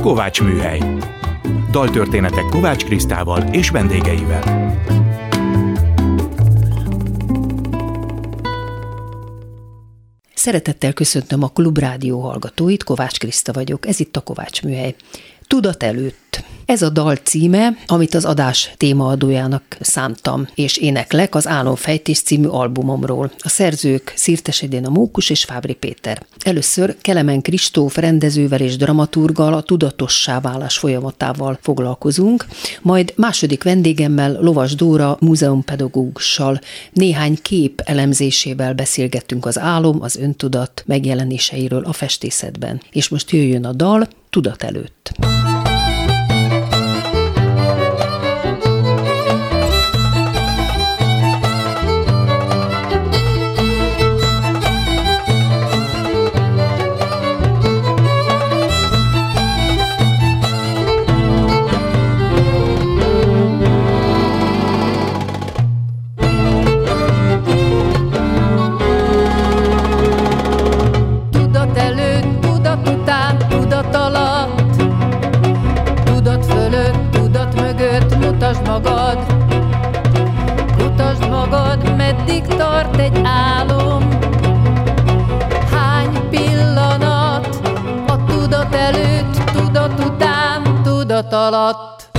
Kovács Műhely. Daltörténetek Kovács Krisztával és vendégeivel. Szeretettel köszöntöm a Klubrádió hallgatóit, Kovács Kriszta vagyok, ez itt a Kovács Műhely. Tudat előtt. Ez a dal címe, amit az adás témaadójának szántam, és éneklek az Álomfejtés című albumomról. A szerzők Szirtes a Mókus és Fábri Péter. Először Kelemen Kristóf rendezővel és dramaturgal a tudatossá válás folyamatával foglalkozunk, majd második vendégemmel Lovas Dóra múzeumpedagógussal néhány kép elemzésével beszélgettünk az álom, az öntudat megjelenéseiről a festészetben. És most jöjjön a dal, tudat előtt. Alatt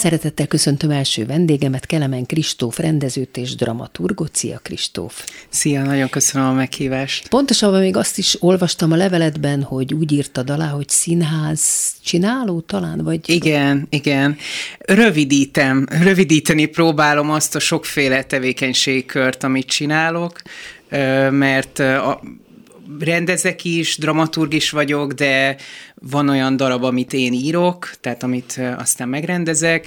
Szeretettel köszöntöm első vendégemet, Kelemen Kristóf, rendezőt és dramaturgot. Szia Kristóf! Szia, nagyon köszönöm a meghívást. Pontosabban még azt is olvastam a leveletben, hogy úgy írtad alá, hogy színház csináló talán, vagy... Igen, igen. Rövidítem, rövidíteni próbálom azt a sokféle tevékenységkört, amit csinálok, mert a, rendezek is, dramaturg is vagyok, de van olyan darab, amit én írok, tehát amit aztán megrendezek,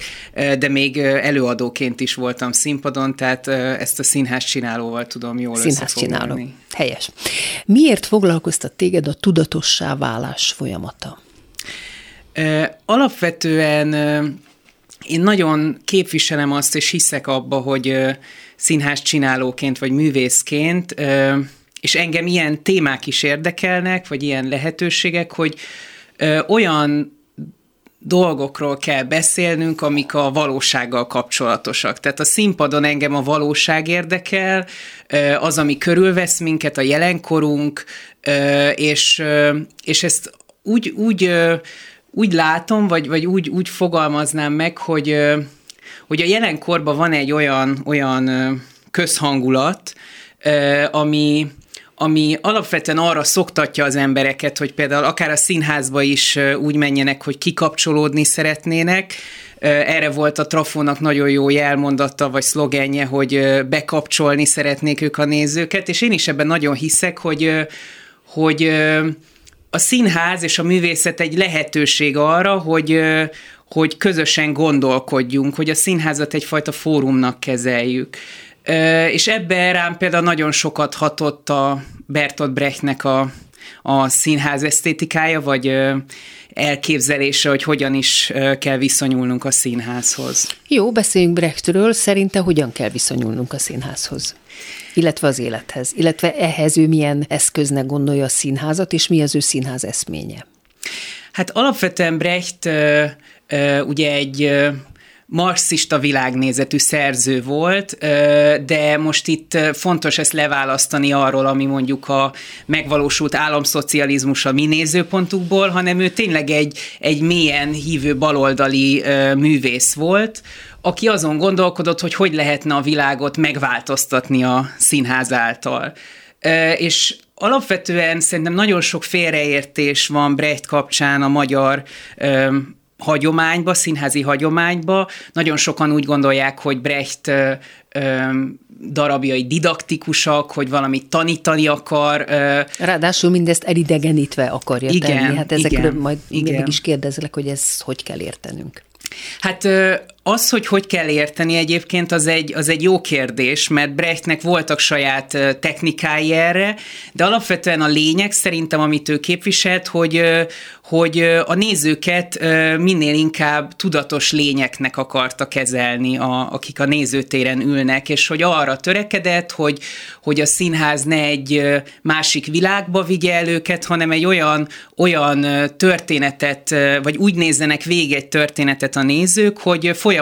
de még előadóként is voltam színpadon, tehát ezt a színház csinálóval tudom jól Színház csináló. Helyes. Miért foglalkoztat téged a tudatossá válás folyamata? Alapvetően én nagyon képviselem azt, és hiszek abba, hogy színház csinálóként vagy művészként és engem ilyen témák is érdekelnek, vagy ilyen lehetőségek, hogy ö, olyan dolgokról kell beszélnünk, amik a valósággal kapcsolatosak. Tehát a színpadon engem a valóság érdekel, az, ami körülvesz minket, a jelenkorunk, és, és ezt úgy, úgy, úgy látom, vagy, vagy úgy, úgy fogalmaznám meg, hogy hogy a jelenkorban van egy olyan, olyan közhangulat, ami, ami alapvetően arra szoktatja az embereket, hogy például akár a színházba is úgy menjenek, hogy kikapcsolódni szeretnének. Erre volt a Trafónak nagyon jó jelmondata, vagy szlogenje, hogy bekapcsolni szeretnék ők a nézőket, és én is ebben nagyon hiszek, hogy, hogy a színház és a művészet egy lehetőség arra, hogy, hogy közösen gondolkodjunk, hogy a színházat egyfajta fórumnak kezeljük. És ebben rám például nagyon sokat hatott a Bertolt Brechtnek a, a színház esztétikája, vagy elképzelése, hogy hogyan is kell viszonyulnunk a színházhoz. Jó, beszéljünk Brechtről. Szerinte hogyan kell viszonyulnunk a színházhoz? Illetve az élethez. Illetve ehhez ő milyen eszköznek gondolja a színházat, és mi az ő színház eszménye? Hát alapvetően Brecht ugye egy marxista világnézetű szerző volt, de most itt fontos ezt leválasztani arról, ami mondjuk a megvalósult államszocializmus a mi nézőpontukból, hanem ő tényleg egy, egy mélyen hívő baloldali művész volt, aki azon gondolkodott, hogy hogy lehetne a világot megváltoztatni a színház által. És alapvetően szerintem nagyon sok félreértés van Brecht kapcsán a magyar hagyományba, színházi hagyományba. Nagyon sokan úgy gondolják, hogy Brecht ö, ö, darabjai didaktikusak, hogy valamit tanítani akar. Ö. Ráadásul mindezt elidegenítve akarja igen, tenni. Hát ezekről igen, majd igen. mindig is kérdezlek, hogy ezt hogy kell értenünk. Hát az, hogy hogy kell érteni egyébként, az egy, az egy jó kérdés, mert Brechtnek voltak saját technikái erre, de alapvetően a lényeg szerintem, amit ő képviselt, hogy, hogy a nézőket minél inkább tudatos lényeknek akarta kezelni, a, akik a nézőtéren ülnek, és hogy arra törekedett, hogy, hogy a színház ne egy másik világba vigye el őket, hanem egy olyan, olyan történetet, vagy úgy nézzenek végig egy történetet a nézők, hogy folyamatosan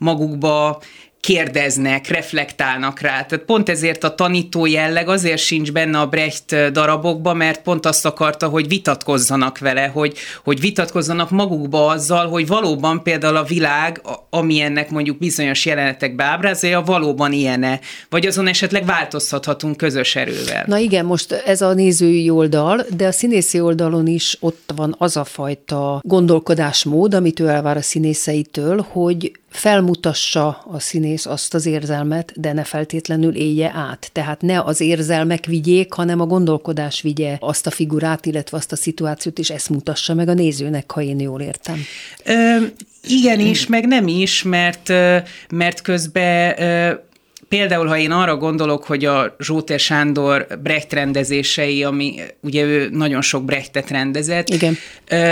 magukba kérdeznek, reflektálnak rá. Tehát pont ezért a tanító jelleg azért sincs benne a Brecht darabokba, mert pont azt akarta, hogy vitatkozzanak vele, hogy, hogy vitatkozzanak magukba azzal, hogy valóban például a világ, ami ennek mondjuk bizonyos jelenetekbe ábrázolja, valóban ilyene, vagy azon esetleg változtathatunk közös erővel. Na igen, most ez a nézői oldal, de a színészi oldalon is ott van az a fajta gondolkodásmód, amit ő elvár a színészeitől, hogy felmutassa a színész azt az érzelmet, de ne feltétlenül élje át. Tehát ne az érzelmek vigyék, hanem a gondolkodás vigye azt a figurát, illetve azt a szituációt, és ezt mutassa meg a nézőnek, ha én jól értem. Ö, igen is, meg nem is, mert, mert közben Például, ha én arra gondolok, hogy a Zsóter Sándor Brecht rendezései, ami ugye ő nagyon sok Brechtet rendezett, igen.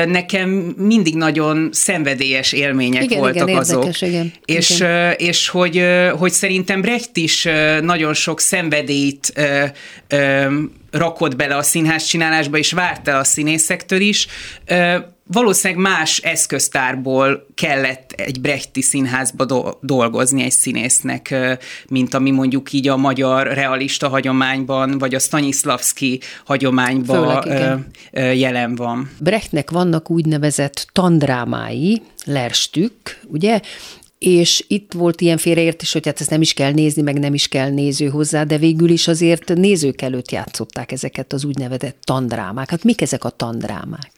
nekem mindig nagyon szenvedélyes élmények igen, voltak igen, azok. Érdekes, igen. És, igen. és hogy, hogy szerintem Brecht is nagyon sok szenvedélyt rakott bele a színház csinálásba, és várta a színészektől is. Valószínűleg más eszköztárból kellett egy brechti színházba do- dolgozni egy színésznek, mint ami mondjuk így a magyar realista hagyományban, vagy a Stanislavski hagyományban Főleg, jelen van. Brechtnek vannak úgynevezett tandrámái, lerstük, ugye, és itt volt ilyen félreértés, hogy hát ezt nem is kell nézni, meg nem is kell néző hozzá, de végül is azért nézők előtt játszották ezeket az úgynevezett tandrámákat. Mik ezek a tandrámák?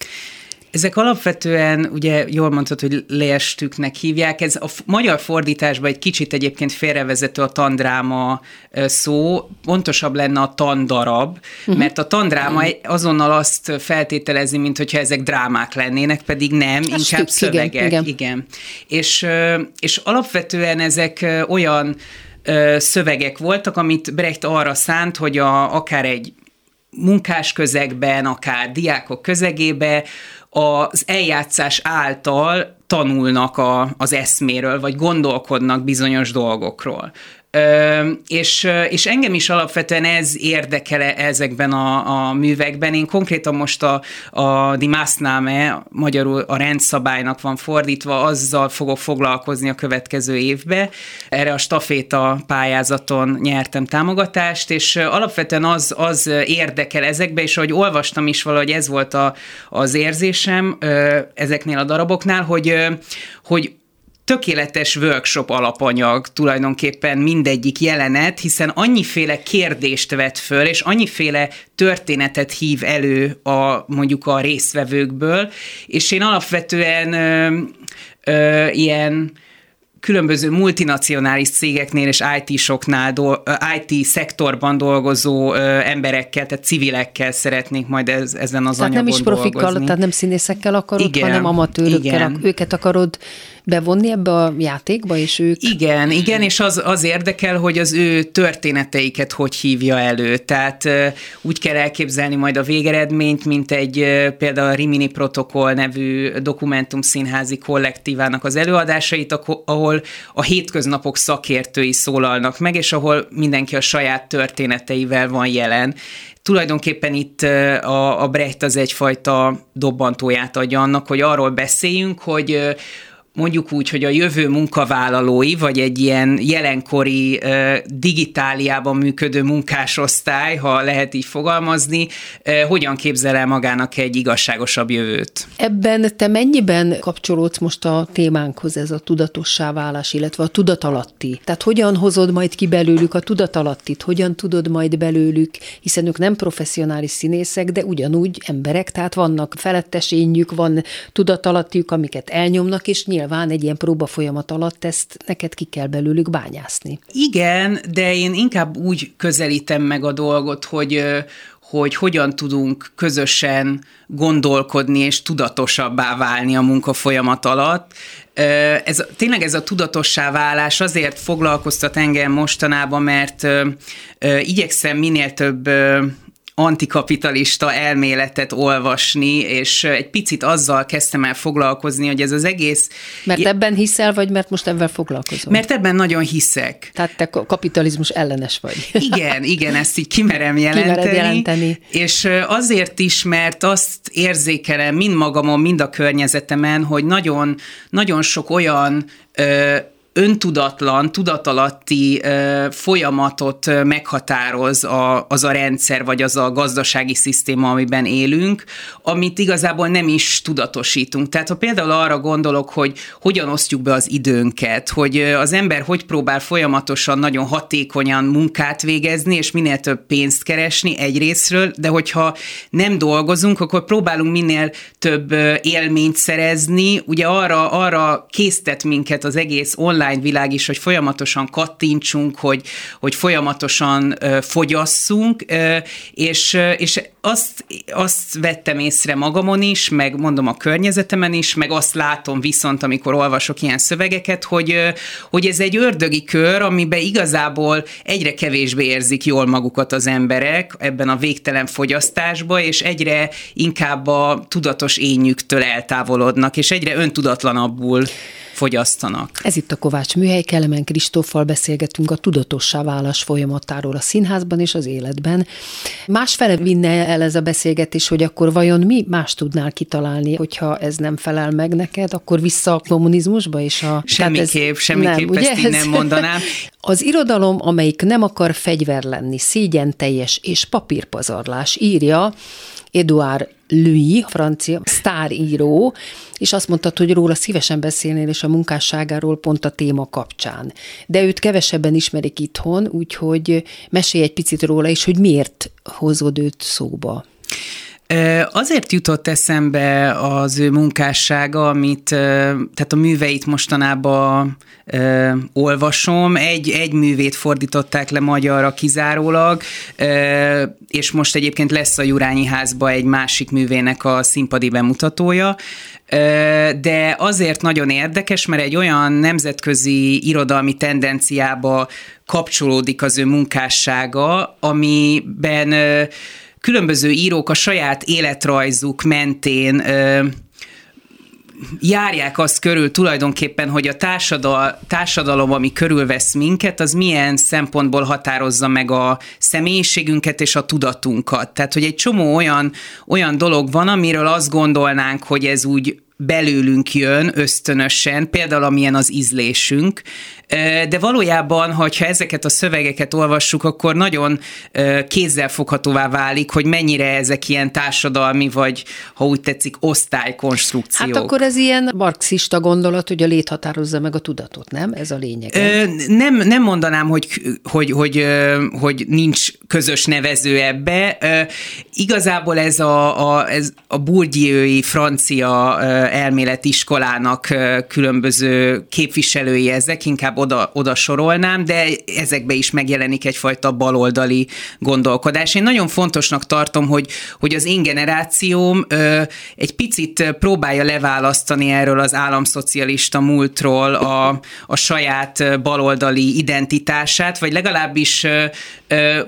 Ezek alapvetően, ugye jól mondtad, hogy leestüknek hívják, ez a magyar fordításban egy kicsit egyébként félrevezető a tandráma szó, pontosabb lenne a tandarab, uh-huh. mert a tandráma azonnal azt feltételezi, mint hogyha ezek drámák lennének, pedig nem, a inkább stük, szövegek. Igen, igen. igen. És, és alapvetően ezek olyan szövegek voltak, amit Brecht arra szánt, hogy a, akár egy munkás közegben, akár diákok közegébe az eljátszás által tanulnak a, az eszméről, vagy gondolkodnak bizonyos dolgokról. És, és engem is alapvetően ez érdekel ezekben a, a művekben. Én konkrétan most a, a Dimaszname, magyarul a rendszabálynak van fordítva, azzal fogok foglalkozni a következő évbe. Erre a staféta pályázaton nyertem támogatást, és alapvetően az, az érdekel ezekbe, és ahogy olvastam is valahogy ez volt a, az érzésem ezeknél a daraboknál, hogy, hogy tökéletes workshop alapanyag tulajdonképpen mindegyik jelenet, hiszen annyiféle kérdést vet föl, és annyiféle történetet hív elő a mondjuk a résztvevőkből, és én alapvetően ö, ö, ilyen különböző multinacionális cégeknél és IT-soknál, IT szektorban dolgozó emberekkel, tehát civilekkel szeretnék majd ez, ezen az tehát anyagon nem is profikkal, dolgozni. tehát nem színészekkel akarod, igen, hanem amatőrökkel, igen. őket akarod bevonni ebbe a játékba, és ők... Igen, igen, és az, az érdekel, hogy az ő történeteiket hogy hívja elő. Tehát úgy kell elképzelni majd a végeredményt, mint egy például a Rimini Protokoll nevű dokumentumszínházi kollektívának az előadásait, ahol a hétköznapok szakértői szólalnak meg, és ahol mindenki a saját történeteivel van jelen tulajdonképpen itt a, a Brecht az egyfajta dobbantóját adja annak, hogy arról beszéljünk, hogy mondjuk úgy, hogy a jövő munkavállalói, vagy egy ilyen jelenkori digitáliában működő munkásosztály, ha lehet így fogalmazni, hogyan képzel el magának egy igazságosabb jövőt? Ebben te mennyiben kapcsolódsz most a témánkhoz ez a tudatossá válás, illetve a tudatalatti? Tehát hogyan hozod majd ki belőlük a tudatalattit? Hogyan tudod majd belőlük, hiszen ők nem professzionális színészek, de ugyanúgy emberek, tehát vannak felettesényük, van tudatalattiuk, amiket elnyomnak, és nyilván nyilván egy ilyen próba folyamat alatt ezt neked ki kell belőlük bányászni. Igen, de én inkább úgy közelítem meg a dolgot, hogy hogy hogyan tudunk közösen gondolkodni és tudatosabbá válni a munka folyamat alatt. Ez, tényleg ez a tudatossá válás azért foglalkoztat engem mostanában, mert igyekszem minél több antikapitalista elméletet olvasni, és egy picit azzal kezdtem el foglalkozni, hogy ez az egész... Mert ebben hiszel, vagy mert most ebben foglalkozol? Mert ebben nagyon hiszek. Tehát te kapitalizmus ellenes vagy. Igen, igen, ezt így kimerem jelenteni. Kimered jelenteni. És azért is, mert azt érzékelem mind magamon, mind a környezetemen, hogy nagyon, nagyon sok olyan öntudatlan, tudatalatti folyamatot meghatároz a, az a rendszer, vagy az a gazdasági szisztéma, amiben élünk, amit igazából nem is tudatosítunk. Tehát ha például arra gondolok, hogy hogyan osztjuk be az időnket, hogy az ember hogy próbál folyamatosan nagyon hatékonyan munkát végezni, és minél több pénzt keresni egyrésztről, de hogyha nem dolgozunk, akkor próbálunk minél több élményt szerezni. Ugye arra, arra késztet minket az egész online online világ is, hogy folyamatosan kattintsunk, hogy, hogy folyamatosan fogyasszunk, és, és azt, azt vettem észre magamon is, meg mondom a környezetemen is, meg azt látom viszont, amikor olvasok ilyen szövegeket, hogy, hogy ez egy ördögi kör, amiben igazából egyre kevésbé érzik jól magukat az emberek ebben a végtelen fogyasztásba, és egyre inkább a tudatos ényüktől eltávolodnak, és egyre öntudatlanabbul fogyasztanak. Ez itt a Kovács Műhely, Kelemen Kristóffal beszélgetünk a tudatossá válás folyamatáról a színházban és az életben. Másfele vinne el ez a beszélgetés, hogy akkor vajon mi más tudnál kitalálni, hogyha ez nem felel meg neked, akkor vissza a kommunizmusba és a... Semmiképp, ez, semmiképp nem, ezt így nem mondanám. Az irodalom, amelyik nem akar fegyver lenni, szégyen teljes és papírpazarlás, írja Eduard Louis, francia sztáríró, és azt mondtad, hogy róla szívesen beszélnél, és a munkásságáról pont a téma kapcsán. De őt kevesebben ismerik itthon, úgyhogy mesélj egy picit róla is, hogy miért hozod őt szóba. Azért jutott eszembe az ő munkássága, amit, tehát a műveit mostanában olvasom. Egy, egy művét fordították le magyarra kizárólag, és most egyébként lesz a Jurányi házba egy másik művének a színpadi bemutatója de azért nagyon érdekes, mert egy olyan nemzetközi irodalmi tendenciába kapcsolódik az ő munkássága, amiben különböző írók a saját életrajzuk mentén ö, járják azt körül tulajdonképpen, hogy a társadal, társadalom, ami körülvesz minket, az milyen szempontból határozza meg a személyiségünket és a tudatunkat. Tehát, hogy egy csomó olyan, olyan dolog van, amiről azt gondolnánk, hogy ez úgy belőlünk jön ösztönösen, például amilyen az ízlésünk, de valójában, ha ezeket a szövegeket olvassuk, akkor nagyon kézzelfoghatóvá válik, hogy mennyire ezek ilyen társadalmi, vagy ha úgy tetszik, osztálykonstrukciók. Hát akkor ez ilyen marxista gondolat, hogy a lét határozza meg a tudatot, nem? Ez a lényeg. Nem, nem mondanám, hogy, hogy, hogy, hogy nincs közös nevező ebbe. Igazából ez a, a, ez a Bourdieu-i francia elméletiskolának különböző képviselői ezek, inkább oda, oda sorolnám, de ezekbe is megjelenik egyfajta baloldali gondolkodás. Én nagyon fontosnak tartom, hogy, hogy az én generációm egy picit próbálja leválasztani erről az államszocialista múltról a, a saját baloldali identitását, vagy legalábbis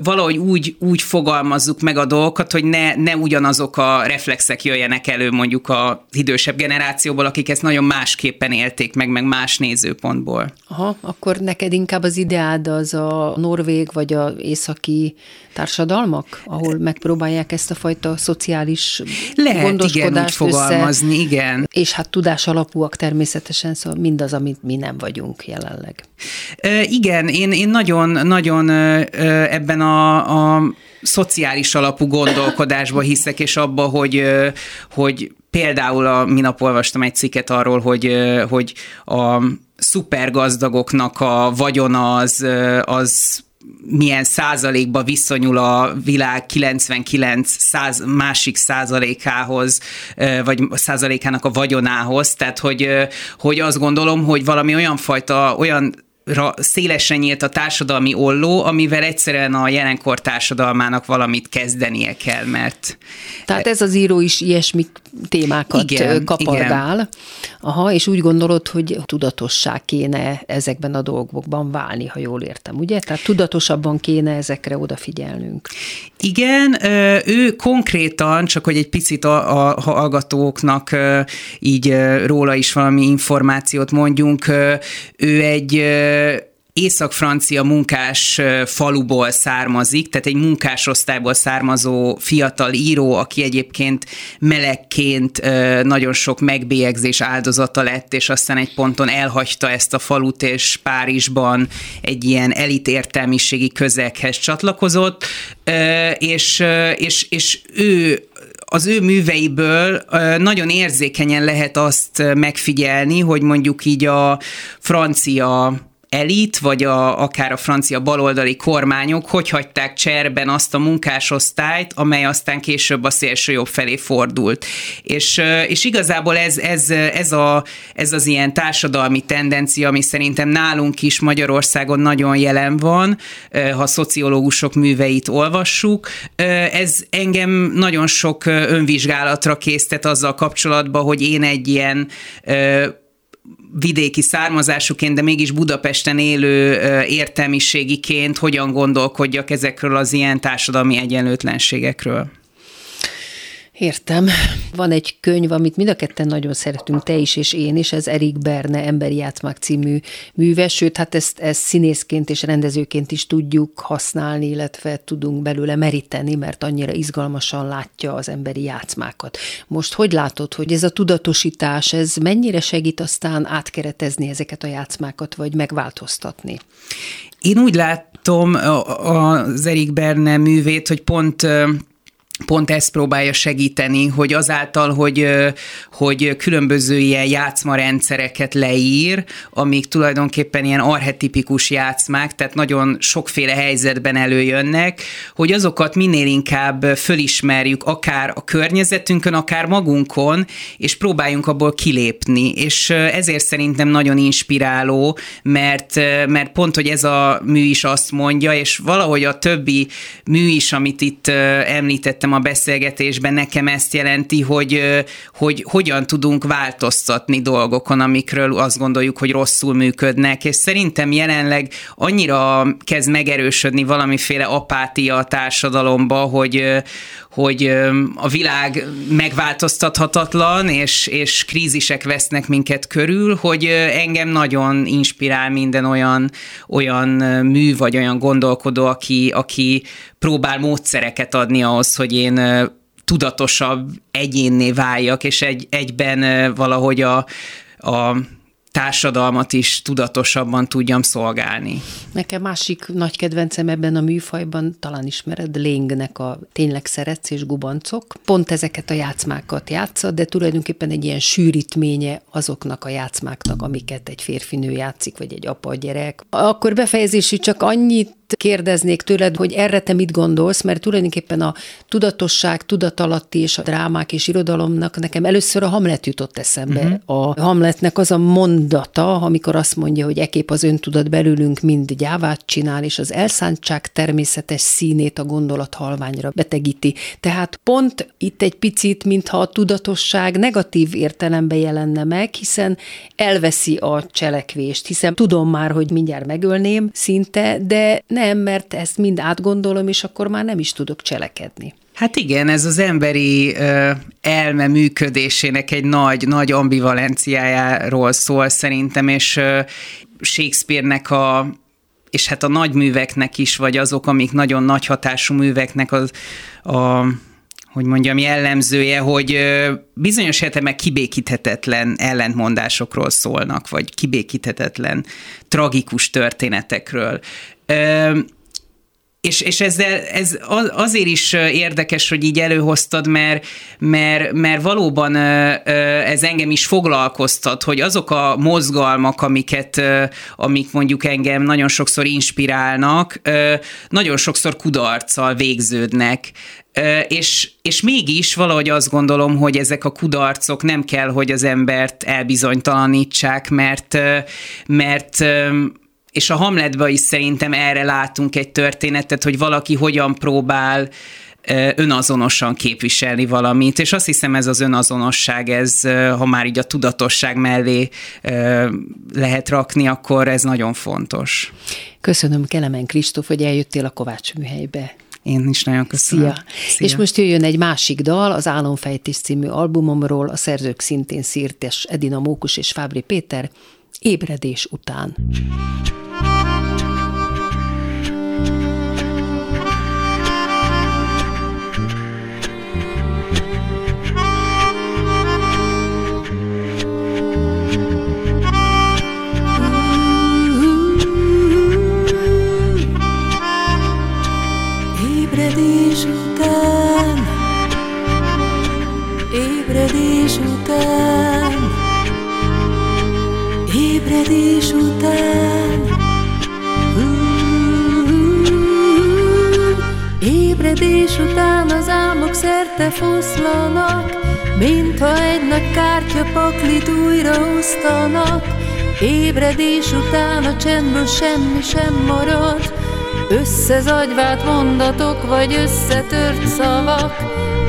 valahogy úgy, úgy fogalmazzuk meg a dolgokat, hogy ne, ne ugyanazok a reflexek jöjjenek elő mondjuk az idősebb generációból, akik ezt nagyon másképpen élték meg, meg más nézőpontból. Aha, akkor neked inkább az ideád az a norvég vagy a északi társadalmak, ahol megpróbálják ezt a fajta szociális Lehet, gondoskodást igen, úgy fogalmazni, össze, igen. És hát tudás alapúak természetesen, szóval mindaz, amit mi nem vagyunk jelenleg. E, igen, én, én nagyon, nagyon ebben a, a szociális alapú gondolkodásba hiszek, és abba, hogy, hogy például a minap olvastam egy cikket arról, hogy, hogy a szupergazdagoknak a vagyona az, az milyen százalékba viszonyul a világ 99 száz, másik százalékához, vagy százalékának a vagyonához, tehát hogy, hogy azt gondolom, hogy valami olyan fajta, olyan szélesen nyílt a társadalmi olló, amivel egyszerűen a jelenkor társadalmának valamit kezdenie kell, mert... Tehát ez az író is ilyesmi témákat igen, kapargál. Igen. Aha, és úgy gondolod, hogy tudatosság kéne ezekben a dolgokban válni, ha jól értem, ugye? Tehát tudatosabban kéne ezekre odafigyelnünk. Igen, ő konkrétan, csak hogy egy picit a, a hallgatóknak így róla is valami információt mondjunk, ő egy észak-francia munkás faluból származik, tehát egy munkásosztályból származó fiatal író, aki egyébként melegként nagyon sok megbélyegzés áldozata lett, és aztán egy ponton elhagyta ezt a falut, és Párizsban egy ilyen elit értelmiségi közeghez csatlakozott, és, és, és ő az ő műveiből nagyon érzékenyen lehet azt megfigyelni, hogy mondjuk így a francia elit, vagy a, akár a francia baloldali kormányok hogy hagyták cserben azt a munkásosztályt, amely aztán később a szélső jobb felé fordult. És, és igazából ez, ez, ez, a, ez az ilyen társadalmi tendencia, ami szerintem nálunk is Magyarországon nagyon jelen van, ha szociológusok műveit olvassuk. Ez engem nagyon sok önvizsgálatra késztet azzal kapcsolatban, hogy én egy ilyen vidéki származásuként, de mégis Budapesten élő értelmiségiként hogyan gondolkodjak ezekről az ilyen társadalmi egyenlőtlenségekről. Értem. Van egy könyv, amit mind a ketten nagyon szeretünk, te is és én is, ez Erik Berne Emberi Játszmák című műve, sőt, hát ezt, ezt színészként és rendezőként is tudjuk használni, illetve tudunk belőle meríteni, mert annyira izgalmasan látja az emberi játszmákat. Most hogy látod, hogy ez a tudatosítás, ez mennyire segít aztán átkeretezni ezeket a játszmákat, vagy megváltoztatni? Én úgy látom az Erik Berne művét, hogy pont pont ezt próbálja segíteni, hogy azáltal, hogy, hogy különböző ilyen játszmarendszereket leír, amik tulajdonképpen ilyen arhetipikus játszmák, tehát nagyon sokféle helyzetben előjönnek, hogy azokat minél inkább fölismerjük akár a környezetünkön, akár magunkon, és próbáljunk abból kilépni. És ezért szerintem nagyon inspiráló, mert, mert pont, hogy ez a mű is azt mondja, és valahogy a többi mű is, amit itt említettem, említettem a beszélgetésben, nekem ezt jelenti, hogy, hogy hogyan tudunk változtatni dolgokon, amikről azt gondoljuk, hogy rosszul működnek, és szerintem jelenleg annyira kezd megerősödni valamiféle apátia a társadalomba, hogy, hogy a világ megváltoztathatatlan, és, és krízisek vesznek minket körül, hogy engem nagyon inspirál minden olyan, olyan mű, vagy olyan gondolkodó, aki, aki próbál módszereket adni ahhoz, hogy én tudatosabb egyénné váljak, és egy, egyben valahogy a, a társadalmat is tudatosabban tudjam szolgálni. Nekem másik nagy kedvencem ebben a műfajban, talán ismered, Léngnek a Tényleg szeretsz és gubancok. Pont ezeket a játszmákat játsza, de tulajdonképpen egy ilyen sűrítménye azoknak a játszmáknak, amiket egy férfinő játszik, vagy egy apa gyerek. Akkor befejezési csak annyit kérdeznék tőled, hogy erre te mit gondolsz, mert tulajdonképpen a tudatosság, tudatalatti és a drámák és irodalomnak nekem először a Hamlet jutott eszembe. Uh-huh. A Hamletnek az a mondata, amikor azt mondja, hogy ekép az öntudat belülünk mind gyávát csinál, és az elszántság természetes színét a gondolat halványra betegíti. Tehát pont itt egy picit, mintha a tudatosság negatív értelembe jelenne meg, hiszen elveszi a cselekvést, hiszen tudom már, hogy mindjárt megölném szinte, de nem, mert ezt mind átgondolom, és akkor már nem is tudok cselekedni. Hát igen, ez az emberi ö, elme működésének egy nagy, nagy ambivalenciájáról szól szerintem, és ö, Shakespeare-nek a és hát a nagy műveknek is, vagy azok, amik nagyon nagy hatású műveknek az, a, hogy mondjam, jellemzője, hogy bizonyos meg kibékíthetetlen ellentmondásokról szólnak, vagy kibékíthetetlen tragikus történetekről. És, és ezzel, ez azért is érdekes, hogy így előhoztad, mert, mert, mert valóban ez engem is foglalkoztat, hogy azok a mozgalmak, amiket, amik mondjuk engem nagyon sokszor inspirálnak, nagyon sokszor kudarccal végződnek. És, és mégis valahogy azt gondolom, hogy ezek a kudarcok nem kell, hogy az embert elbizonytalanítsák, mert, mert és a Hamletban is szerintem erre látunk egy történetet, hogy valaki hogyan próbál önazonosan képviselni valamit, és azt hiszem ez az önazonosság, ez, ha már így a tudatosság mellé lehet rakni, akkor ez nagyon fontos. Köszönöm Kelemen Kristóf, hogy eljöttél a Kovács műhelybe. Én is nagyon köszönöm. Szia. Szia. És most jöjjön egy másik dal, az Álomfejtés című albumomról, a szerzők szintén Szirtes, Edina Mókus és Fábri Péter, Ébredés után. Ébredés után. Ébredés után az álmok szerte foszlanak, mint ha egy nagy kártya paklit újra osztanak. Ébredés után a csendből semmi sem marad, Összezagyvált mondatok vagy összetört szavak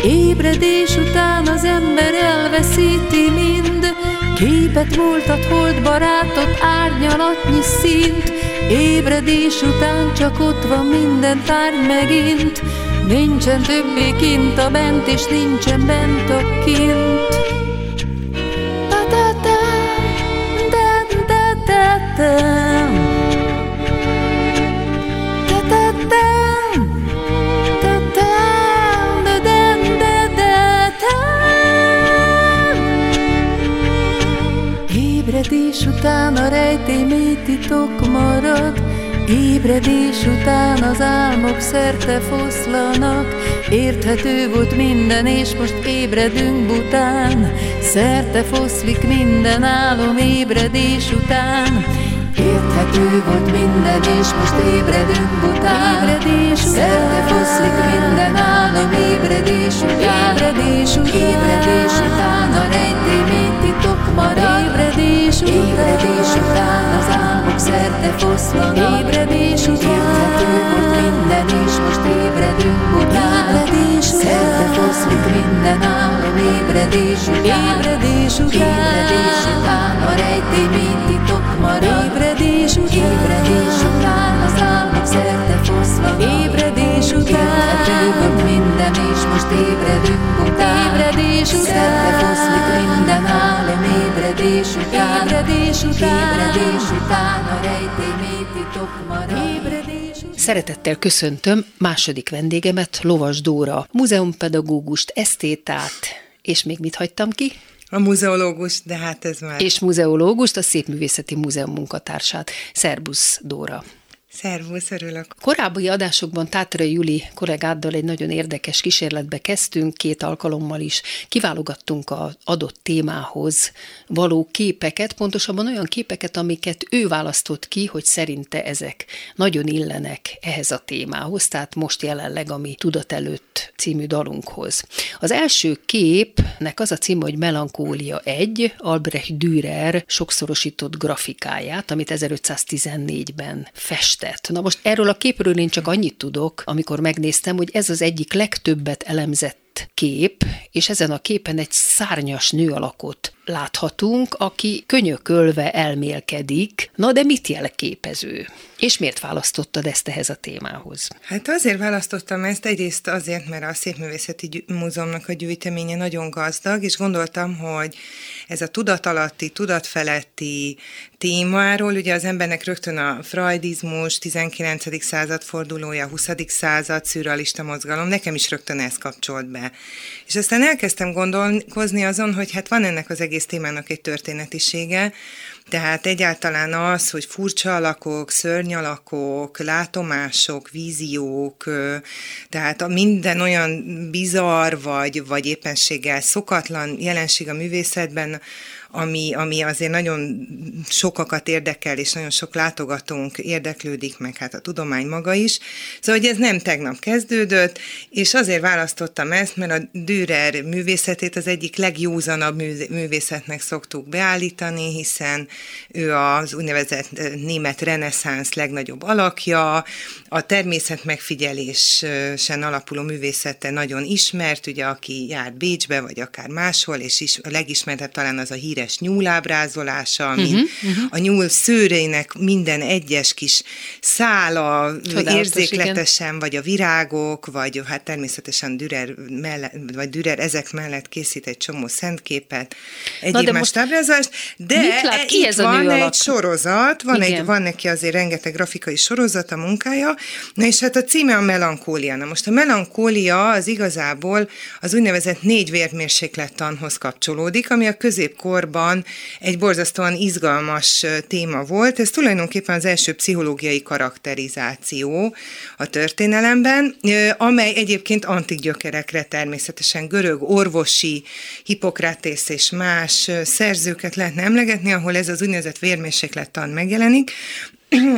Ébredés után az ember elveszíti mind. Képet múltat, holt barátot, árnyalatnyi szint. Ébredés után csak ott van minden tárgy megint. Nincsen többé kint a bent, és nincsen bent a kint. Ta-ta-ta, ta-ta-ta-ta után a rejtély mély titok marad, Ébredés után az álmok szerte foszlanak, Érthető volt minden, és most ébredünk bután, Szerte foszlik minden álom ébredés után, Érthető volt minden, és most ébredünk bután. Ébredés után. Szerte foszlik minden álom ébredés után. Ébredés után. Ébredés után a titok marad. Ébredés után. Ébredés után az álmok szerte foszlanak. Ébredés után. Érthető volt minden, és most ébredünk bután. Ébredés után. Szerte foszlik minden álom ébredés után. Ébredés után. Ébredés után a rejtémény titok marad. Ébredés után, ébredés után szerte foszva. Ébredés után, volt minden, és most ébredünk után. Ébredés után, szerte foszlik minden álom. Ébredés után, ébredés után, ébredés után a rejtély mély titok marad. Ébredés után. Szeretettel köszöntöm második vendégemet, Lovas Dóra, múzeumpedagógust, esztétát, és még mit hagytam ki? A muzeológus, de hát ez már... És muzeológust, a Szépművészeti Múzeum munkatársát. Szerbusz Dóra. Szervusz, örülök. Korábbi adásokban Tátra Juli kollégáddal egy nagyon érdekes kísérletbe kezdtünk, két alkalommal is kiválogattunk az adott témához való képeket, pontosabban olyan képeket, amiket ő választott ki, hogy szerinte ezek nagyon illenek ehhez a témához, tehát most jelenleg, ami Tudat előtt című dalunkhoz. Az első képnek az a cím, hogy Melankólia 1, Albrecht Dürer sokszorosított grafikáját, amit 1514-ben festett tett. Na most erről a képről én csak annyit tudok, amikor megnéztem, hogy ez az egyik legtöbbet elemzett kép, és ezen a képen egy szárnyas nő alakot láthatunk, aki könyökölve elmélkedik. Na de mit jelképező? És miért választottad ezt ehhez a témához? Hát azért választottam ezt, egyrészt azért, mert a Szépművészeti Múzeumnak a gyűjteménye nagyon gazdag, és gondoltam, hogy ez a tudatalatti, tudatfeletti témáról, ugye az embernek rögtön a freudizmus, 19. század fordulója, 20. század, szürrealista mozgalom, nekem is rögtön ez kapcsolt be. És aztán elkezdtem gondolkozni azon, hogy hát van ennek az egész témának egy történetisége, tehát egyáltalán az, hogy furcsa alakok, szörny alakok, látomások, víziók, tehát minden olyan bizarr vagy, vagy éppenséggel szokatlan jelenség a művészetben, ami, ami azért nagyon sokakat érdekel, és nagyon sok látogatónk érdeklődik, meg hát a tudomány maga is. Szóval, hogy ez nem tegnap kezdődött, és azért választottam ezt, mert a Dürer művészetét az egyik legjózanabb művészetnek szoktuk beállítani, hiszen ő az úgynevezett német reneszánsz legnagyobb alakja, a természet megfigyelésen alapuló művészete nagyon ismert, ugye aki jár Bécsbe, vagy akár máshol, és is a legismertebb talán az a híres híres nyúlábrázolása, ami uh-huh, uh-huh. a nyúl szőrének minden egyes kis szála Csodálatos, érzékletesen, igen. vagy a virágok, vagy hát természetesen Dürer, mellett, vagy Dürer ezek mellett készít egy csomó szentképet, egyéb más ábrázolást, de lát, ki itt ez van egy alak? sorozat, van, egy, van neki azért rengeteg grafikai sorozat a munkája, na és hát a címe a melankólia. Na most a melankólia az igazából az úgynevezett négy vérmérséklettanhoz kapcsolódik, ami a középkorban korban egy borzasztóan izgalmas téma volt. Ez tulajdonképpen az első pszichológiai karakterizáció a történelemben, amely egyébként antik gyökerekre természetesen görög, orvosi, hipokrátész és más szerzőket lehetne emlegetni, ahol ez az úgynevezett vérmérséklettan megjelenik.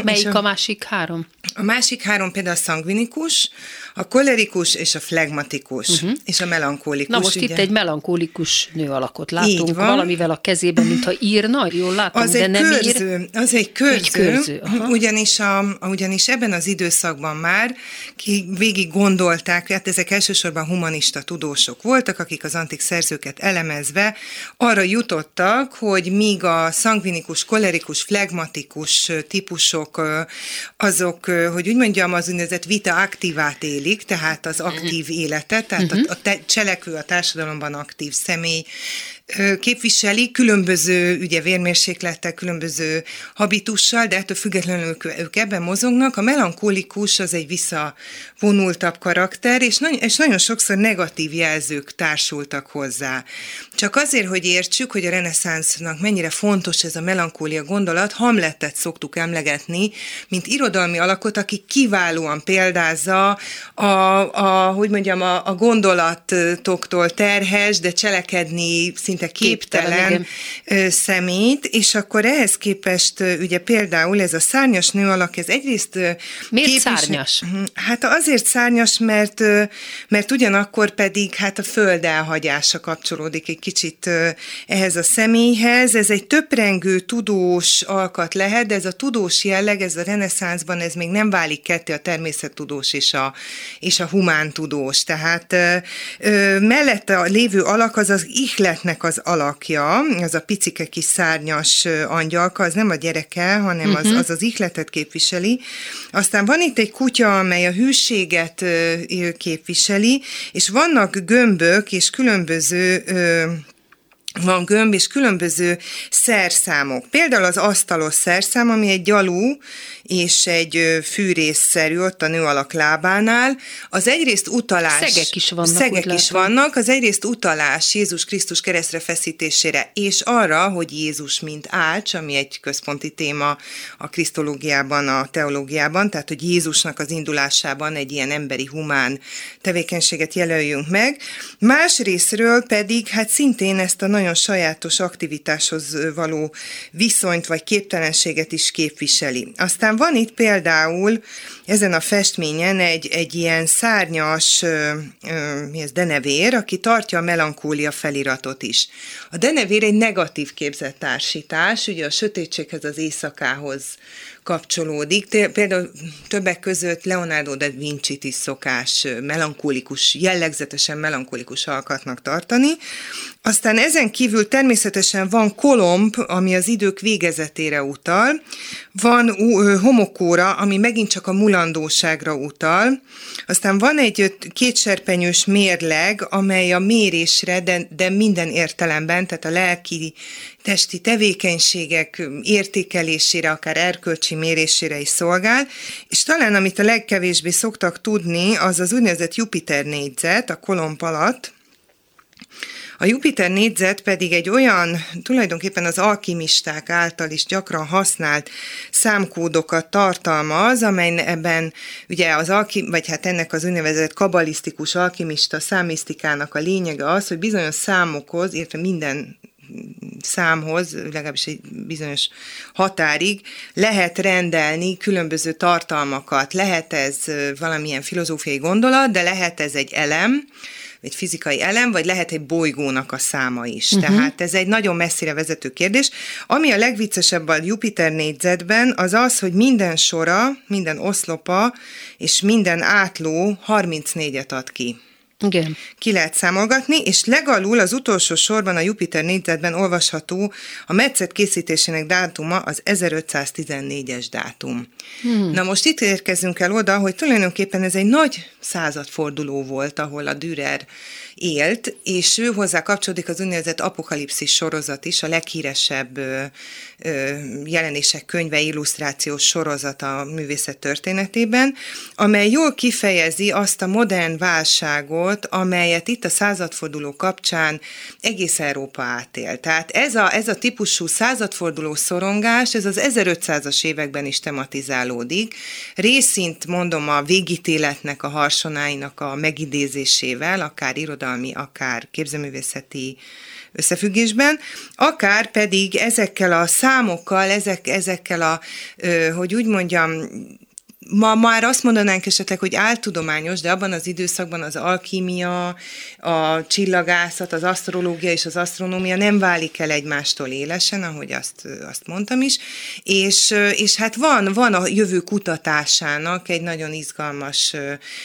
Melyik a, a másik három? A másik három például a szangvinikus, a kolerikus és a flegmatikus, uh-huh. és a melankólikus. Na most ugye? itt egy melankólikus nő alakot látunk, valamivel a kezében, mintha írna, jól látom, az de egy nem körző, ír. Az egy körző, egy körző ugyanis, a, ugyanis ebben az időszakban már ki végig gondolták, hát ezek elsősorban humanista tudósok voltak, akik az antik szerzőket elemezve arra jutottak, hogy míg a szangvinikus, kolerikus, flegmatikus típusok, azok, hogy úgy mondjam, az úgynevezett vita aktivát éli, élik, tehát az aktív életet, tehát uh-huh. a, a te, cselekvő, a társadalomban aktív személy, képviseli, különböző ugye vérmérséklettel, különböző habitussal, de ettől függetlenül ők ebben mozognak. A melankolikus az egy visszavonultabb karakter, és, nagyon, és nagyon sokszor negatív jelzők társultak hozzá. Csak azért, hogy értsük, hogy a reneszánsznak mennyire fontos ez a melankólia gondolat, Hamletet szoktuk emlegetni, mint irodalmi alakot, aki kiválóan példázza a, a hogy mondjam, a, a gondolatoktól terhes, de cselekedni szinte szinte képtelen, képtelen szemét, és akkor ehhez képest ugye például ez a szárnyas nő alak, ez egyrészt... Miért képvis... szárnyas? Mhm. Hát azért szárnyas, mert, mert ugyanakkor pedig hát a föld elhagyása kapcsolódik egy kicsit ehhez a személyhez. Ez egy töprengő, tudós alkat lehet, de ez a tudós jelleg, ez a reneszánszban, ez még nem válik ketté a természettudós és a, és a humántudós. Tehát mellette a lévő alak az az ihletnek a az alakja, az a picike kis szárnyas angyalka, az nem a gyereke, hanem az, mhm. az az ihletet képviseli. Aztán van itt egy kutya, amely a hűséget képviseli, és vannak gömbök és különböző van gömb és különböző szerszámok. Például az asztalos szerszám, ami egy gyalú és egy fűrészszerű ott a nő alak lábánál, az egyrészt utalás. Szegek is vannak. Szegek is vannak, az egyrészt utalás Jézus Krisztus keresztre feszítésére, és arra, hogy Jézus mint ács, ami egy központi téma a krisztológiában, a teológiában, tehát hogy Jézusnak az indulásában egy ilyen emberi, humán tevékenységet jelöljünk meg. Másrésztről pedig hát szintén ezt a nagyon sajátos aktivitáshoz való viszonyt vagy képtelenséget is képviseli. Aztán van itt például ezen a festményen egy, egy ilyen szárnyas, ö, ö, mi ez, denevér, aki tartja a melankólia feliratot is. A denevér egy negatív képzett társítás, ugye a sötétséghez, az éjszakához kapcsolódik. Például többek között Leonardo da Vinci-t is szokás melankolikus, jellegzetesen melankolikus alkatnak tartani. Aztán ezen kívül természetesen van kolomb, ami az idők végezetére utal, van homokóra, ami megint csak a mulandóságra utal, aztán van egy kétserpenyős mérleg, amely a mérésre, de, de minden értelemben, tehát a lelki, testi tevékenységek értékelésére, akár erkölcsi mérésére is szolgál, és talán amit a legkevésbé szoktak tudni, az az úgynevezett Jupiter négyzet a kolomb alatt, a Jupiter négyzet pedig egy olyan, tulajdonképpen az alkimisták által is gyakran használt számkódokat tartalmaz, amelyben ugye az alki, vagy hát ennek az úgynevezett kabalisztikus alkimista számisztikának a lényege az, hogy bizonyos számokhoz, illetve minden számhoz, legalábbis egy bizonyos határig lehet rendelni különböző tartalmakat. Lehet ez valamilyen filozófiai gondolat, de lehet ez egy elem, egy fizikai elem, vagy lehet egy bolygónak a száma is. Uh-huh. Tehát ez egy nagyon messzire vezető kérdés. Ami a legviccesebb a Jupiter négyzetben, az az, hogy minden sora, minden oszlopa és minden átló 34-et ad ki. Igen. Ki lehet számolgatni, és legalul az utolsó sorban a Jupiter négyzetben olvasható a metszet készítésének dátuma az 1514-es dátum. Hmm. Na most itt érkezünk el oda, hogy tulajdonképpen ez egy nagy századforduló volt, ahol a Dürer élt, és ő hozzá kapcsolódik az úgynevezett apokalipszis sorozat is, a leghíresebb ö, ö, jelenések könyve, illusztrációs sorozat a művészet történetében, amely jól kifejezi azt a modern válságot, amelyet itt a századforduló kapcsán egész Európa átél. Tehát ez a, ez a típusú századforduló szorongás, ez az 1500-as években is tematizálódik. Részint mondom a végítéletnek, a harsonáinak a megidézésével, akár irodalmi irodalmi, akár képzőművészeti összefüggésben, akár pedig ezekkel a számokkal, ezek, ezekkel a, hogy úgy mondjam, ma már azt mondanánk esetleg, hogy áltudományos, de abban az időszakban az alkímia, a csillagászat, az asztrológia és az asztronómia nem válik el egymástól élesen, ahogy azt, azt mondtam is, és, és hát van, van a jövő kutatásának egy nagyon izgalmas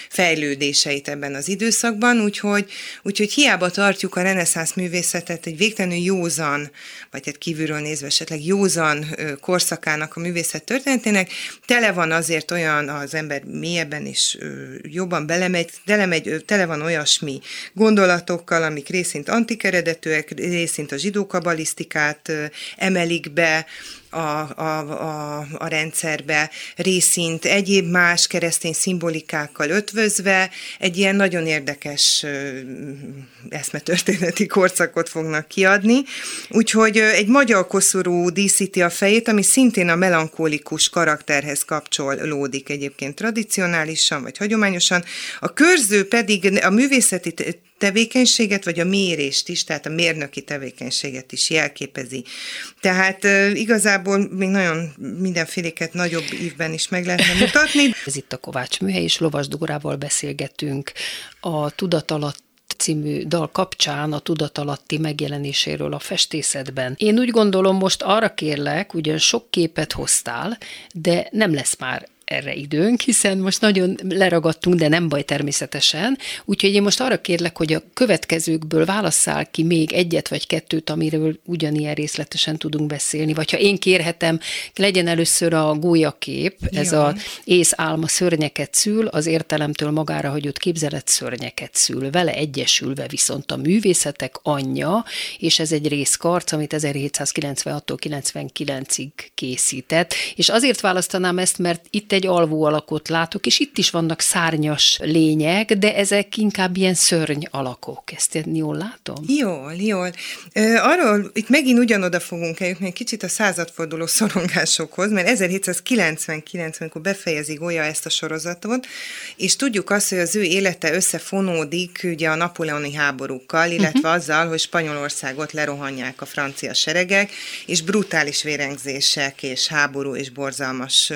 fejlődéseit ebben az időszakban, úgyhogy, úgyhogy hiába tartjuk a reneszánsz művészetet egy végtelenül józan, vagy hát kívülről nézve esetleg józan korszakának a művészet történetének, tele van azért olyan olyan az ember mélyebben is jobban belemegy, telemegy, tele van olyasmi gondolatokkal, amik részint antikeredetőek, részint a zsidó kabalisztikát emelik be, a, a, a, a rendszerbe, részint egyéb más keresztény szimbolikákkal ötvözve, egy ilyen nagyon érdekes eszmetörténeti korszakot fognak kiadni. Úgyhogy egy magyar koszorú díszíti a fejét, ami szintén a melankolikus karakterhez kapcsolódik egyébként tradicionálisan vagy hagyományosan. A körző pedig a művészeti tevékenységet, vagy a mérést is, tehát a mérnöki tevékenységet is jelképezi. Tehát igazából még nagyon mindenféléket nagyobb évben is meg lehetne mutatni. Ez itt a Kovács Műhely, és Lovas Dórával beszélgetünk a tudat alatt című dal kapcsán a tudatalatti megjelenéséről a festészetben. Én úgy gondolom, most arra kérlek, ugyan sok képet hoztál, de nem lesz már erre időnk, hiszen most nagyon leragadtunk, de nem baj természetesen. Úgyhogy én most arra kérlek, hogy a következőkből válasszál ki még egyet vagy kettőt, amiről ugyanilyen részletesen tudunk beszélni. Vagy ha én kérhetem, legyen először a gólyakép, ez Jó. a ész álma szörnyeket szül, az értelemtől magára hagyott képzelet szörnyeket szül. Vele egyesülve viszont a művészetek anyja, és ez egy részkarc, amit 1796-tól 99-ig készített. És azért választanám ezt, mert itt egy alvó alakot látok, és itt is vannak szárnyas lények, de ezek inkább ilyen szörny alakok. Ezt én jól látom? Jól, jól. Arról itt megint ugyanoda fogunk eljutni egy kicsit a századforduló szorongásokhoz, mert 1799 amikor befejezi Golya ezt a sorozatot, és tudjuk azt, hogy az ő élete összefonódik ugye a napoleoni háborúkkal, illetve uh-huh. azzal, hogy Spanyolországot lerohanják a francia seregek, és brutális vérengzések és háború és borzalmas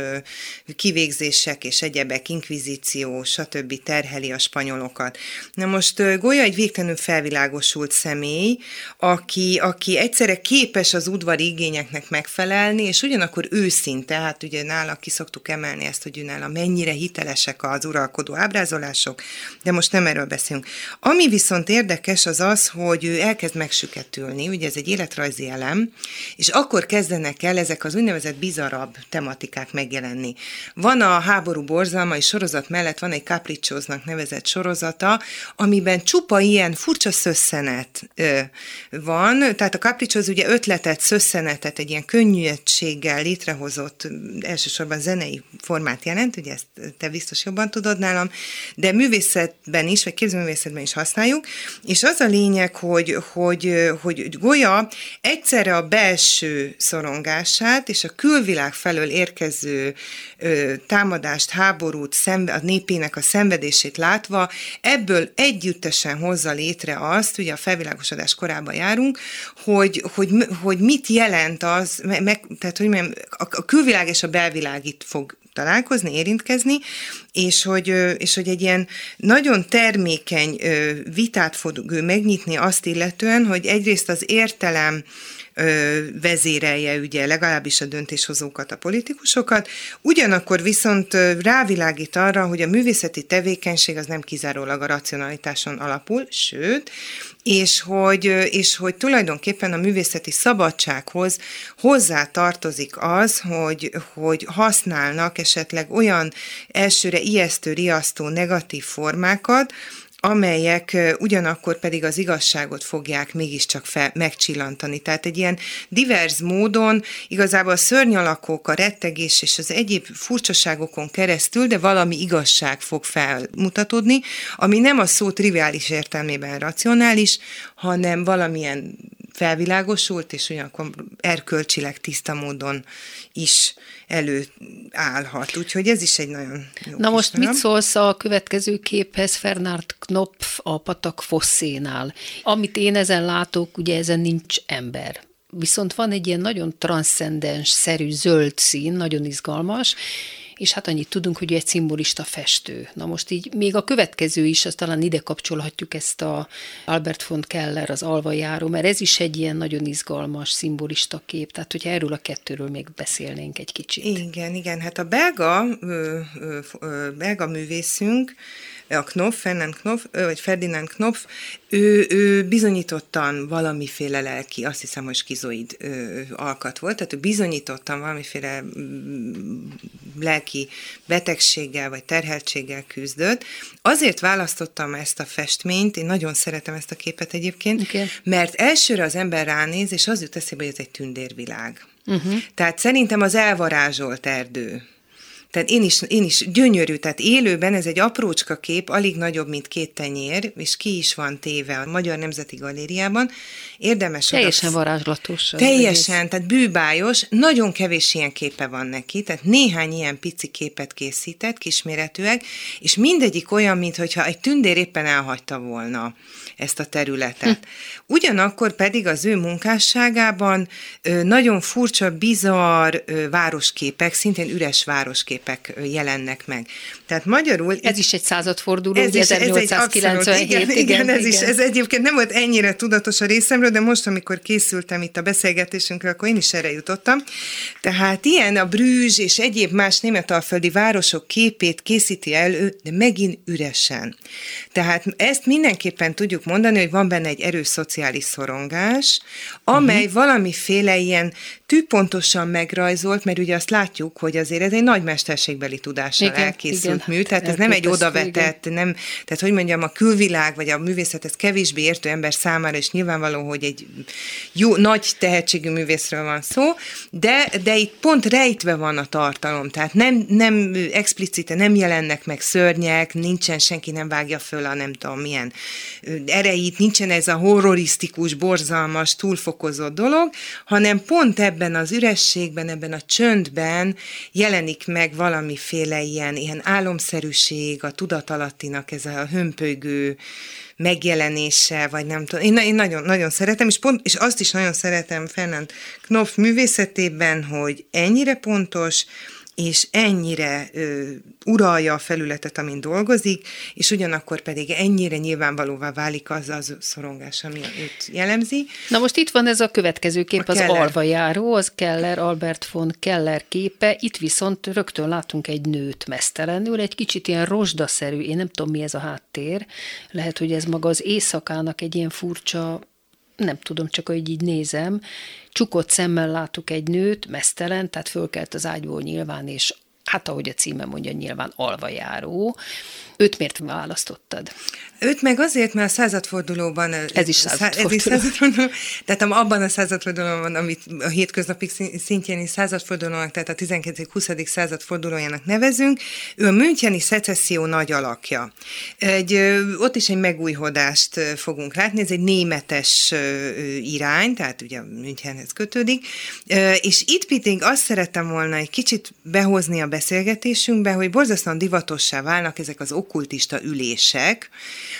kivégzések és egyebek, inkvizíció, stb. terheli a spanyolokat. Na most Golya egy végtelenül felvilágosult személy, aki, aki egyszerre képes az udvari igényeknek megfelelni, és ugyanakkor őszinte, hát ugye nála ki szoktuk emelni ezt, hogy nála mennyire hitelesek az uralkodó ábrázolások, de most nem erről beszélünk. Ami viszont érdekes az az, hogy ő elkezd megsüketülni, ugye ez egy életrajzi elem, és akkor kezdenek el ezek az úgynevezett bizarabb tematikák megjelenni. Van a háború borzalmai sorozat mellett van egy Capricciosnak nevezett sorozata, amiben csupa ilyen furcsa szösszenet ö, van, tehát a Capriccios ugye ötletet, szösszenetet, egy ilyen könnyűséggel létrehozott, elsősorban zenei formát jelent, ugye ezt te biztos jobban tudod nálam, de művészetben is, vagy képzőművészetben is használjuk, és az a lényeg, hogy, hogy, hogy Golya egyszerre a belső szorongását és a külvilág felől érkező ö, támadást, háborút, szembe, a népének a szenvedését látva, ebből együttesen hozza létre azt, ugye a felvilágosodás korában járunk, hogy, hogy, hogy mit jelent az, meg, tehát hogy mondjam, a, külvilág és a belvilág itt fog találkozni, érintkezni, és hogy, és hogy egy ilyen nagyon termékeny vitát fog megnyitni azt illetően, hogy egyrészt az értelem vezérelje ugye legalábbis a döntéshozókat, a politikusokat, ugyanakkor viszont rávilágít arra, hogy a művészeti tevékenység az nem kizárólag a racionalitáson alapul, sőt, és hogy, és hogy tulajdonképpen a művészeti szabadsághoz hozzá tartozik az, hogy, hogy használnak esetleg olyan elsőre ijesztő, riasztó negatív formákat, amelyek ugyanakkor pedig az igazságot fogják mégiscsak fel, megcsillantani. Tehát egy ilyen divers módon igazából a szörnyalakok, a rettegés és az egyéb furcsaságokon keresztül, de valami igazság fog felmutatódni, ami nem a szó triviális értelmében racionális, hanem valamilyen felvilágosult, és ugyanakkor erkölcsileg tiszta módon is előállhat. Úgyhogy ez is egy nagyon jó Na most darab. mit szólsz a következő képhez Fernand Knopf a Patak Fosszénál? Amit én ezen látok, ugye ezen nincs ember. Viszont van egy ilyen nagyon transzcendens, szerű zöld szín, nagyon izgalmas, és hát annyit tudunk, hogy egy szimbolista festő. Na most így még a következő is, azt talán ide kapcsolhatjuk ezt a Albert von Keller, az alvajáró, mert ez is egy ilyen nagyon izgalmas szimbolista kép, tehát hogyha erről a kettőről még beszélnénk egy kicsit. Igen, igen, hát a belga, ö, ö, ö, belga művészünk, a Knopf, Ferdinand Knopf, vagy Ferdinand Knopf, ő, ő bizonyítottan valamiféle lelki, azt hiszem, hogy skizoid ö, alkat volt, tehát ő bizonyítottan valamiféle mm, lelki betegséggel vagy terheltséggel küzdött. Azért választottam ezt a festményt, én nagyon szeretem ezt a képet egyébként, okay. mert elsőre az ember ránéz, és az jut eszébe, hogy ez egy tündérvilág. Uh-huh. Tehát szerintem az elvarázsolt erdő tehát én is, én is gyönyörű, tehát élőben ez egy aprócska kép, alig nagyobb, mint két tenyér, és ki is van téve a Magyar Nemzeti Galériában. Érdemes Teljesen oda... varázslatos. Teljesen, egész. tehát bűbájos, nagyon kevés ilyen képe van neki, tehát néhány ilyen pici képet készített, kisméretűek, és mindegyik olyan, mintha egy tündér éppen elhagyta volna ezt a területet. Hm. Ugyanakkor pedig az ő munkásságában nagyon furcsa, bizarr városképek, szintén üres városképek fényképek jelennek meg. Tehát magyarul... Ez is egy századforduló, ez is, 1897. Ez egy igen, igen, igen, ez, igen. Is, ez egyébként nem volt ennyire tudatos a részemről, de most, amikor készültem itt a beszélgetésünkre, akkor én is erre jutottam. Tehát ilyen a Brűzs és egyéb más németalföldi városok képét készíti elő, de megint üresen. Tehát ezt mindenképpen tudjuk mondani, hogy van benne egy erős szociális szorongás, amely uh-huh. valamiféle ilyen tűpontosan megrajzolt, mert ugye azt látjuk, hogy azért ez egy nagy mesterségbeli tudással igen, elkészült igen, mű, tehát ez nem egy odavetett, igen. nem, tehát hogy mondjam, a külvilág vagy a művészet, ez kevésbé értő ember számára, és nyilvánvaló, hogy egy jó, nagy tehetségű művészről van szó, de, de itt pont rejtve van a tartalom, tehát nem, nem explicite, nem jelennek meg szörnyek, nincsen, senki nem vágja föl a nem tudom milyen erejét, nincsen ez a horrorisztikus, borzalmas, túlfokozott dolog, hanem pont ebben az ürességben, ebben a csöndben jelenik meg valamiféle ilyen, ilyen álomszerűség, a tudatalattinak ez a hömpögő megjelenése, vagy nem tudom. Én, én nagyon, nagyon szeretem, és, pont, és azt is nagyon szeretem Fernand Knopf művészetében, hogy ennyire pontos, és ennyire ö, uralja a felületet, amin dolgozik, és ugyanakkor pedig ennyire nyilvánvalóvá válik az az szorongás, ami őt jellemzi. Na most itt van ez a következő kép, a az Keller. alvajáró, az Keller, Albert von Keller képe, itt viszont rögtön látunk egy nőt mesztelenül, egy kicsit ilyen rozsdaszerű, én nem tudom mi ez a háttér, lehet, hogy ez maga az éjszakának egy ilyen furcsa nem tudom, csak hogy így nézem, csukott szemmel látok egy nőt, mesztelen, tehát fölkelt az ágyból nyilván, és hát ahogy a címe mondja, nyilván alvajáró. Őt miért választottad? Őt meg azért, mert a századfordulóban... Ez is századforduló. Ez is századforduló. Tehát abban a századfordulóban, amit a hétköznapi szintjén is századfordulónak, tehát a 19.-20. századfordulójának nevezünk, ő a Müncheni szecesszió nagy alakja. Egy, ott is egy megújhodást fogunk látni, ez egy németes irány, tehát ugye a Münchenhez kötődik, és itt pedig azt szerettem volna egy kicsit behozni a beszélgetésünkbe, hogy borzasztóan divatossá válnak ezek az okkultista ülések,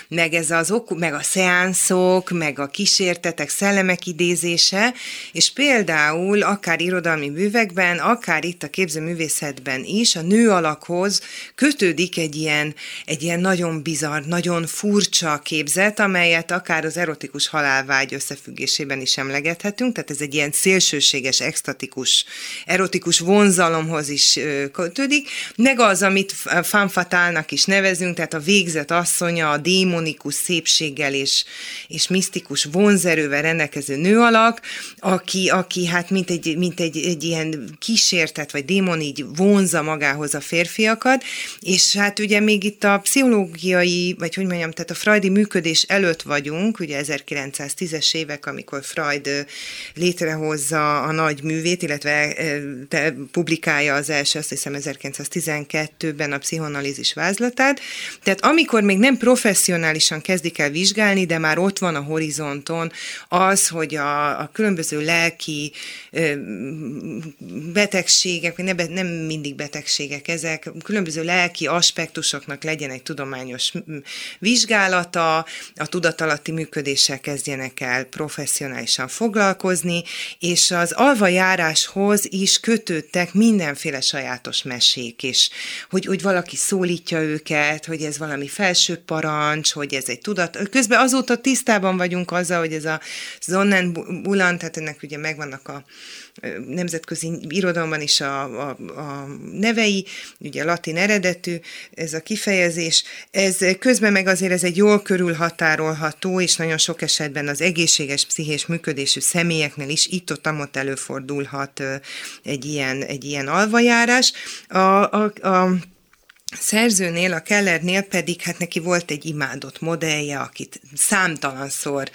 meg ez az ok, meg a szeánszok, meg a kísértetek, szellemek idézése, és például akár irodalmi művekben, akár itt a képzőművészetben is a nő alakhoz kötődik egy ilyen, egy ilyen nagyon bizarr, nagyon furcsa képzet, amelyet akár az erotikus halálvágy összefüggésében is emlegethetünk, tehát ez egy ilyen szélsőséges, extatikus, erotikus vonzalomhoz is kötődik, meg az, amit fanfatálnak is nevezünk, tehát a végzet asszonya, a démonikus szépséggel és, és misztikus vonzerővel rendelkező nő alak, aki, aki hát mint egy, mint egy, egy ilyen kísértet, vagy démon így vonza magához a férfiakat, és hát ugye még itt a pszichológiai, vagy hogy mondjam, tehát a freudi működés előtt vagyunk, ugye 1910-es évek, amikor Freud létrehozza a nagy művét, illetve publikálja az első, azt hiszem 1912-ben a pszichoanalízis vázlatát. Tehát amikor még nem professzionálisan kezdik el vizsgálni, de már ott van a horizonton az, hogy a, a különböző lelki ö, betegségek, nem, nem mindig betegségek ezek, különböző lelki aspektusoknak legyen egy tudományos vizsgálata, a tudatalatti működéssel kezdjenek el professzionálisan foglalkozni, és az alvajáráshoz is kötődtek mindenféle sajátos mesék, és hogy, hogy valaki szólítja őket, hogy ez valami felső parancs, hogy ez egy tudat. Közben azóta tisztában vagyunk azzal, hogy ez a Sonnenbulan, tehát ennek ugye megvannak a nemzetközi irodalomban is a, a, a nevei, ugye latin eredetű ez a kifejezés. Ez közben meg azért ez egy jól körülhatárolható, és nagyon sok esetben az egészséges pszichés működésű személyeknél is itt-ott előfordulhat egy ilyen, egy ilyen alvajárás. A, a, a szerzőnél, a Kellernél pedig hát neki volt egy imádott modellje, akit számtalanszor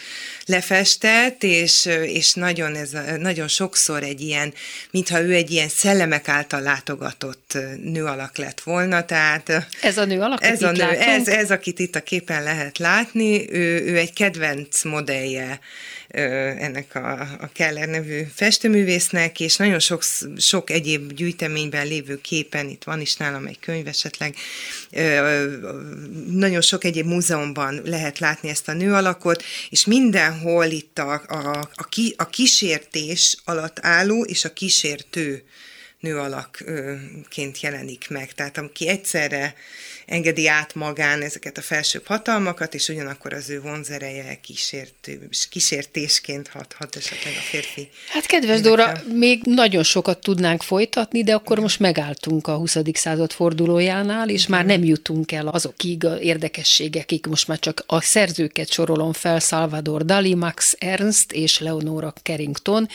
lefestett, és, és nagyon, ez nagyon sokszor egy ilyen, mintha ő egy ilyen szellemek által látogatott nő alak lett volna, tehát... Ez a nő alak, ez a nő, ez, ez, akit itt a képen lehet látni, ő, ő egy kedvenc modellje ennek a, a Keller nevű festőművésznek, és nagyon sok, sok egyéb gyűjteményben lévő képen, itt van is nálam egy könyv esetleg, nagyon sok egyéb múzeumban lehet látni ezt a nőalakot, és mindenhol itt a, a, a, ki, a kísértés alatt álló és a kísértő nő alakként jelenik meg. Tehát aki egyszerre engedi át magán ezeket a felsőbb hatalmakat, és ugyanakkor az ő vonzereje kísértő, kísértésként hathat esetleg a férfi. Hát kedves Dóra, még nagyon sokat tudnánk folytatni, de akkor most megálltunk a 20. század fordulójánál, és már nem jutunk el azokig a érdekességekig, most már csak a szerzőket sorolom fel, Salvador Dali, Max Ernst és Leonora Carrington,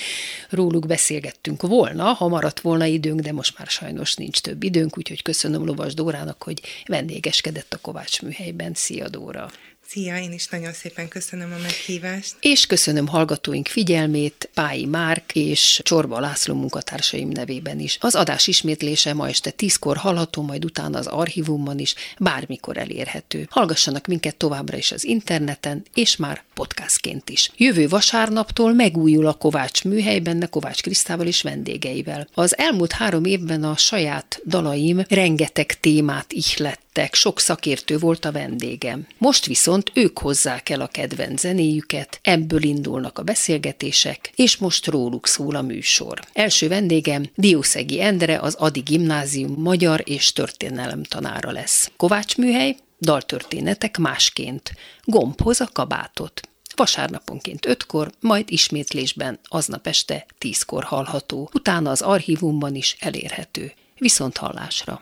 róluk beszélgettünk volna, ha maradt volna időnk, de most már sajnos nincs több időnk, úgyhogy köszönöm Lovas Dórának, hogy vendégeskedett a Kovács műhelyben. Szia Dóra! Szia, én is nagyon szépen köszönöm a meghívást. És köszönöm hallgatóink figyelmét, Pályi Márk és Csorba László munkatársaim nevében is. Az adás ismétlése ma este tízkor hallható, majd utána az archívumban is, bármikor elérhető. Hallgassanak minket továbbra is az interneten, és már podcastként is. Jövő vasárnaptól megújul a Kovács műhelyben, Kovács Krisztával és vendégeivel. Az elmúlt három évben a saját dalaim rengeteg témát ihlet jöttek, sok szakértő volt a vendégem. Most viszont ők hozzák el a kedvenc zenéjüket, ebből indulnak a beszélgetések, és most róluk szól a műsor. Első vendégem Diószegi Endre, az Adi Gimnázium magyar és történelem tanára lesz. Kovács műhely, daltörténetek másként. Gombhoz a kabátot vasárnaponként ötkor, majd ismétlésben aznap este tízkor hallható, utána az archívumban is elérhető. Viszont hallásra!